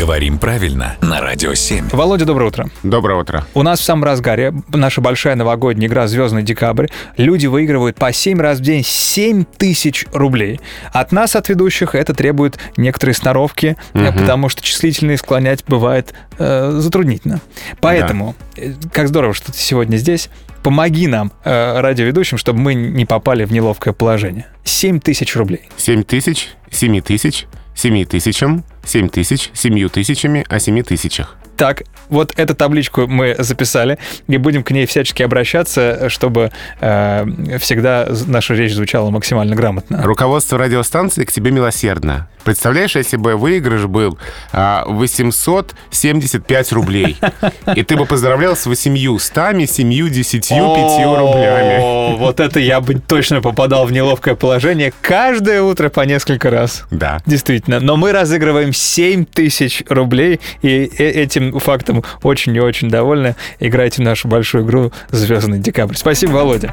Говорим правильно на Радио 7. Володя, доброе утро. Доброе утро. У нас в самом разгаре наша большая новогодняя игра «Звездный декабрь». Люди выигрывают по 7 раз в день 7 тысяч рублей. От нас, от ведущих, это требует некоторой сноровки, угу. потому что числительные склонять бывает э, затруднительно. Поэтому, да. Э, как здорово, что ты сегодня здесь. Помоги нам, э, радиоведущим, чтобы мы не попали в неловкое положение. 7 тысяч рублей. 7 тысяч, 7 тысяч, 7 тысячам, 7 тысяч, 7 тысячами, о 7 тысячах. Так, вот эту табличку мы записали, и будем к ней всячески обращаться, чтобы э, всегда наша речь звучала максимально грамотно. Руководство радиостанции к тебе милосердно. Представляешь, если бы выигрыш был а, 875 рублей, и ты бы поздравлял с 800, 75 рублями. Вот это я бы точно попадал в неловкое положение каждое утро по несколько раз. Да. Действительно. Но мы разыгрываем 7 тысяч рублей, и э, этим фактом очень и очень довольны. Играйте в нашу большую игру «Звездный декабрь». Спасибо, Володя.